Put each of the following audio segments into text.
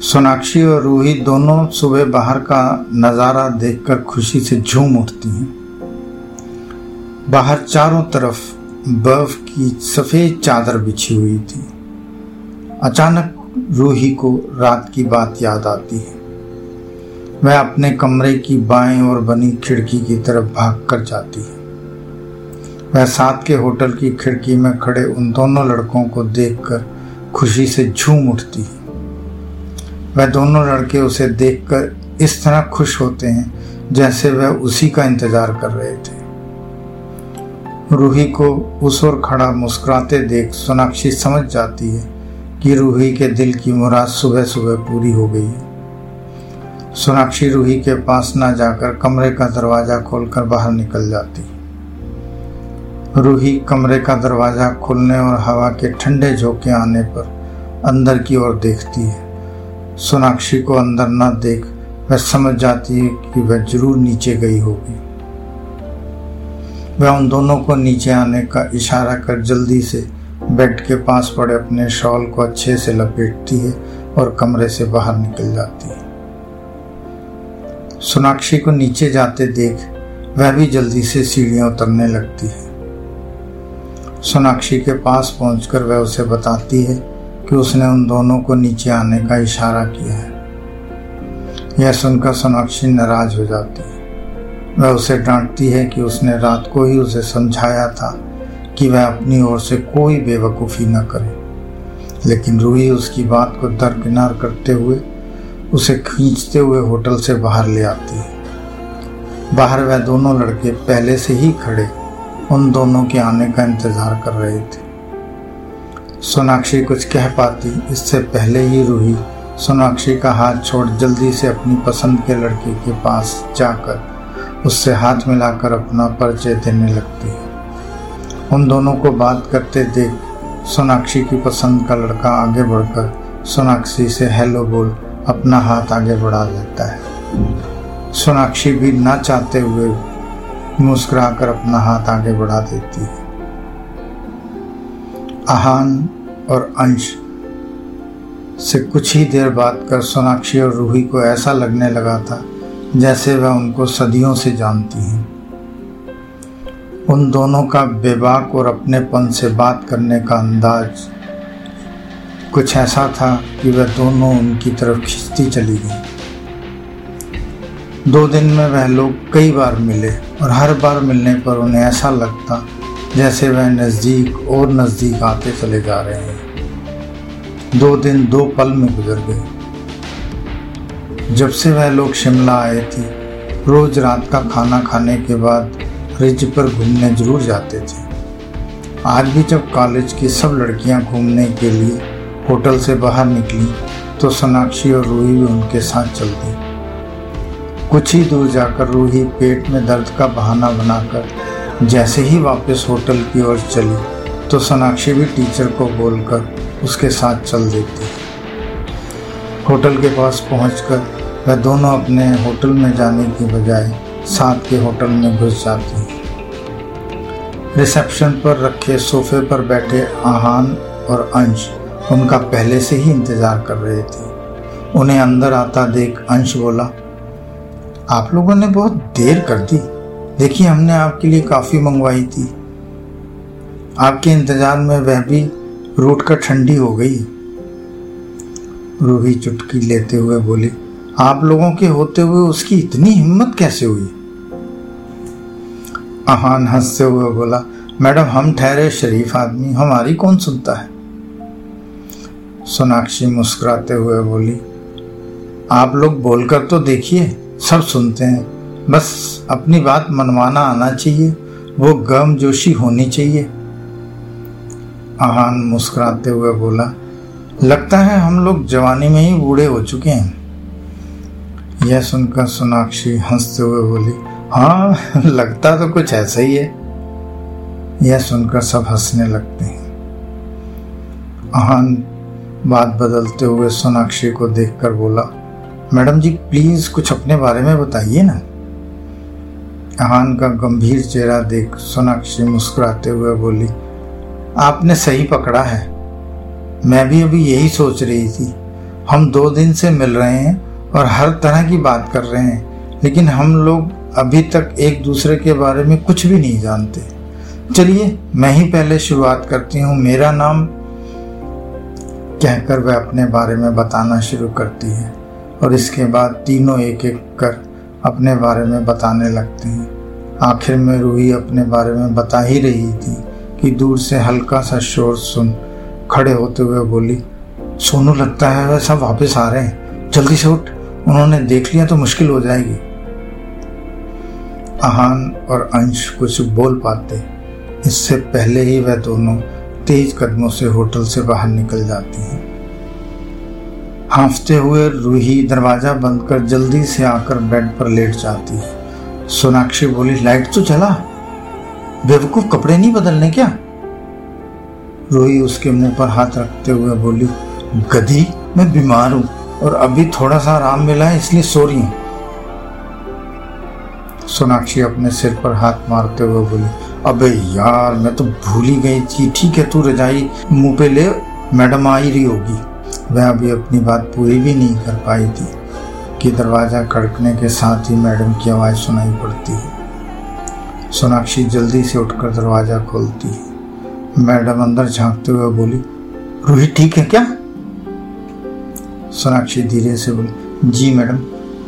सोनाक्षी और रूही दोनों सुबह बाहर का नज़ारा देखकर खुशी से झूम उठती हैं। बाहर चारों तरफ़ बर्फ़ की सफ़ेद चादर बिछी हुई थी। अचानक रूही को रात की बात याद आती है। वह अपने कमरे की बाएँ ओर बनी खिड़की की तरफ़ भाग कर जाती है। वह साथ के होटल की खिड़की में खड़े उन दोनों लड़कों को देखकर खुशी से झूम उठती है। वह दोनों लड़के उसे देखकर इस तरह खुश होते हैं, जैसे वह उसी का इंतज़ार कर रहे थे। रूही को उस ओर खड़ा मुस्कुराते देख सोनाक्षी समझ जाती है कि रूही के दिल की मुराद सुबह सुबह पूरी हो गई है। सोनाक्षी रूही के पास न जाकर कमरे का दरवाज़ा खोलकर बाहर निकल जाती। रूही कमरे का दरवाज़ा खुलने और हवा के ठंडे झोंके आने पर अंदर की ओर देखती है। सोनाक्षी को अंदर न देख वह समझ जाती है कि वह ज़रूर नीचे गई होगी। वह उन दोनों को नीचे आने का इशारा कर जल्दी से बेड के पास पड़े अपने शॉल को अच्छे से लपेटती है और कमरे से बाहर निकल जाती है। सोनाक्षी को नीचे जाते देख वह भी जल्दी से सीढ़ियाँ उतरने लगती है। सोनाक्षी के पास पहुंचकर वह उसे बताती है कि उसने उन दोनों को नीचे आने का इशारा किया है। यह सुनकर सोनाक्षी नाराज़ हो जाती है। वह उसे डांटती है कि उसने रात को ही उसे समझाया था कि वह अपनी ओर से कोई बेवकूफ़ी न करे। लेकिन रूही उसकी बात को दरकिनार करते हुए, उसे खींचते हुए होटल से बाहर ले आती है। बाहर वह दोनों लड़के पहले से ही खड़े उन दोनों के आने का इंतज़ार कर रहे थे। सोनाक्षी कुछ कह पाती, इससे पहले ही रूही सोनाक्षी का हाथ छोड़ जल्दी से अपनी पसंद के लड़के के पास जाकर उससे हाथ मिलाकर अपना परिचय देने लगती है। उन दोनों को बात करते देख सोनाक्षी की पसंद का लड़का आगे बढ़कर सोनाक्षी से हेलो बोल अपना हाथ आगे बढ़ा लेता है। सोनाक्षी भी ना चाहते हुए मुस्कुराकर अपना हाथ आगे बढ़ा देती है। आहान और अंश से कुछ ही देर बाद कर सोनाक्षी और रूही को ऐसा लगने लगा था जैसे वह उनको सदियों से जानती हैं। उन दोनों का बेबाक और अपनेपन से बात करने का अंदाज कुछ ऐसा था कि वह दोनों उनकी तरफ़ खिंचती चली गई। दो दिन में वह लोग कई बार मिले और हर बार मिलने पर उन्हें ऐसा लगता जैसे वह नज़दीक और नज़दीक आते चले जा रहे हैं। दो दिन दो पल में गुजर गए। जब से वह लोग शिमला आए थे, रोज रात का खाना खाने के बाद रिज पर घूमने ज़रूर जाते थे। आज भी जब कॉलेज की सब लड़कियाँ घूमने के लिए होटल से बाहर निकली तो सोनाक्षी और रूही भी उनके साथ चल दी कुछ ही दूर जाकर रूही पेट में दर्द का बहाना बनाकर जैसे ही वापस होटल की ओर चली तो सोनाक्षी भी टीचर को बोलकर उसके साथ चल देती। होटल के पास पहुंचकर वह दोनों अपने होटल में जाने की बजाय साथ के होटल में घुस जाती। रिसेप्शन पर रखे सोफे पर बैठे आहान और अंश उनका पहले से ही इंतज़ार कर रहे थे। उन्हें अंदर आता देख अंश बोला, आप लोगों ने बहुत देर कर दी। देखिए, हमने आपके लिए काफ़ी मंगवाई थी। आपके इंतज़ार में वह भी रूट कर ठंडी हो गई। रूही चुटकी लेते हुए बोली, आप लोगों के होते हुए उसकी इतनी हिम्मत कैसे हुई? आहान हँसते हुए बोला, मैडम, हम ठहरे शरीफ आदमी, हमारी कौन सुनता है? सोनाक्षी मुस्कुराते हुए बोली, आप लोग बोलकर तो देखिए, सब सुनते हैं। बस अपनी बात मनवाना आना चाहिए। वो गम जोशी होनी चाहिए। आहान मुस्कुराते हुए बोला, लगता है हम लोग जवानी में ही बूढ़े हो चुके हैं। यह सुनकर सोनाक्षी हँसते हुए बोली हाँ लगता तो कुछ ऐसा ही है। यह सुनकर सब हंसने लगते हैं। आहान बात बदलते हुए सोनाक्षी को देखकर बोला, मैडम जी, प्लीज़ कुछ अपने बारे में बताइए ना। कहान का गंभीर चेहरा देख सोनाक्षी मुस्कुराते हुए बोली, आपने सही पकड़ा है। मैं भी अभी यही सोच रही थी। हम दो दिन से मिल रहे हैं और हर तरह की बात कर रहे हैं, लेकिन हम लोग अभी तक एक दूसरे के बारे में कुछ भी नहीं जानते। चलिए, मैं ही पहले शुरुआत करती हूँ। मेरा नाम कहकर वह अपने बारे में बताना शुरू करती है और इसके बाद तीनों एक एक कर अपने बारे में बताने लगते हैं। आखिर में रूही अपने बारे में बता ही रही थी कि दूर से हल्का सा शोर सुन खड़े होते हुए बोली, सोनू, लगता है वह सब वापस आ रहे हैं। जल्दी से उठ, उन्होंने देख लिया तो मुश्किल हो जाएगी। आहान और अंश कुछ बोल पाते। इससे पहले ही वह दोनों तेज कदमों से होटल से बाहर निकल जाती हैं। हाफते हुए रूही दरवाज़ा बंद कर जल्दी से आकर बेड पर लेट जाती है। सोनाक्षी बोली, लाइट तो चला। बेवकूफ़ कपड़े नहीं बदलने क्या? रूही उसके मुँह पर हाथ रखते हुए बोली, गधी, मैं बीमार हूँ और अभी थोड़ा सा आराम मिला है, इसलिए सो रही हूँ। सोनाक्षी अपने सिर पर हाथ मारते हुए बोली, अबे यार, मैं तो भूल ही गई। थी ठीक है तू रजाई मुँह पे ले? मैडम आ ही रही होगी। वह अभी अपनी बात पूरी भी नहीं कर पाई थी कि दरवाज़ा खड़कने के साथ ही मैडम की आवाज़ सुनाई पड़ती है। सोनाक्षी जल्दी से उठकर दरवाज़ा खोलती है। मैडम अंदर झांकते हुए बोली, रूही, ठीक है क्या? सोनाक्षी धीरे से बोली, जी मैडम,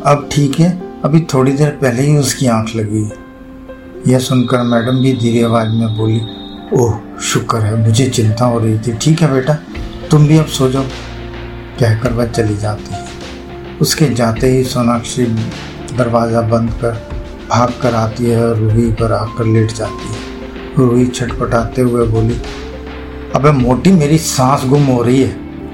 अब ठीक है। अभी थोड़ी देर पहले ही उसकी आँख लगी यह सुनकर मैडम भी धीरे आवाज़ में बोली, ओह, शुक्र है, मुझे चिंता हो रही थी। ठीक है बेटा, तुम भी अब सो जाओ। कहकर वह चली जाती है। उसके जाते ही सोनाक्षी दरवाज़ा बंद कर भाग कर आती है और रूही पर आकर लेट जाती है। रूही छटपटाते हुए बोली, अबे मोटी, मेरी सांस गुम हो रही है।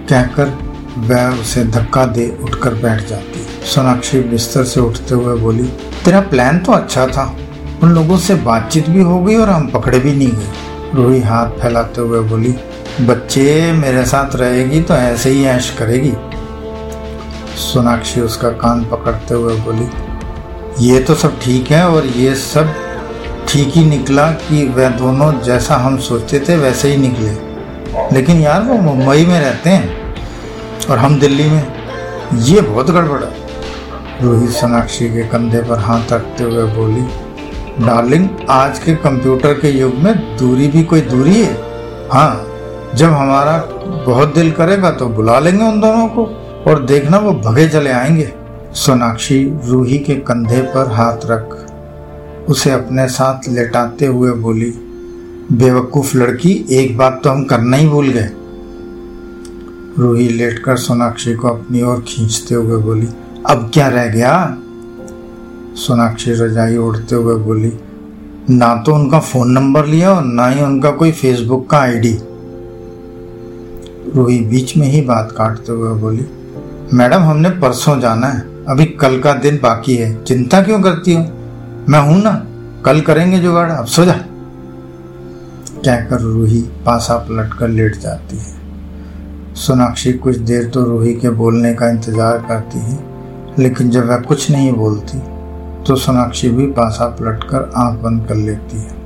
कहकर वह उसे धक्का दे उठकर बैठ जाती है। सोनाक्षी बिस्तर से उठते हुए बोली, तेरा प्लान तो अच्छा था। उन लोगों से बातचीत भी हो गई और हम पकड़े भी नहीं गए। रूही हाथ फैलाते हुए बोली बच्चे मेरे साथ रहेगी तो ऐसे ही ऐश करेगी। सोनाक्षी उसका कान पकड़ते हुए बोली, ये तो सब ठीक है और ये सब ठीक ही निकला कि वह दोनों जैसा हम सोचते थे वैसे ही निकले। लेकिन यार वो मुंबई में रहते हैं और हम दिल्ली में। ये बहुत गड़बड़ है। रोहित सोनाक्षी के कंधे पर हाथ रखते हुए बोली, डार्लिंग, आज के कंप्यूटर के युग में दूरी भी कोई दूरी है? हाँ जब हमारा बहुत दिल करेगा तो बुला लेंगे उन दोनों को और देखना वो भगे चले आएँगे। सोनाक्षी रूही के कंधे पर हाथ रख, उसे अपने साथ लेटाते हुए बोली, बेवकूफ़ लड़की, एक बात तो हम करना ही भूल गए। रूही लेटकर सोनाक्षी को अपनी ओर खींचते हुए बोली, अब क्या रह गया? सोनाक्षी रजाई उड़ते हुए बोली, ना तो उनका फ़ोन नंबर लिया और ना ही उनका कोई फेसबुक का आईडी। रूही बीच में ही बात काटते हुए बोली, मैडम, हमने परसों जाना है। अभी कल का दिन बाकी है। चिंता क्यों करती हो? मैं हूँ ना। कल करेंगे जुगाड़। अब सो जा। कहकर रूही पासा पलट कर लेट जाती है। सोनाक्षी कुछ देर तो रूही के बोलने का इंतज़ार करती है, लेकिन जब वह कुछ नहीं बोलती तो सोनाक्षी भी पासा पलट कर आँख बंद कर लेती है।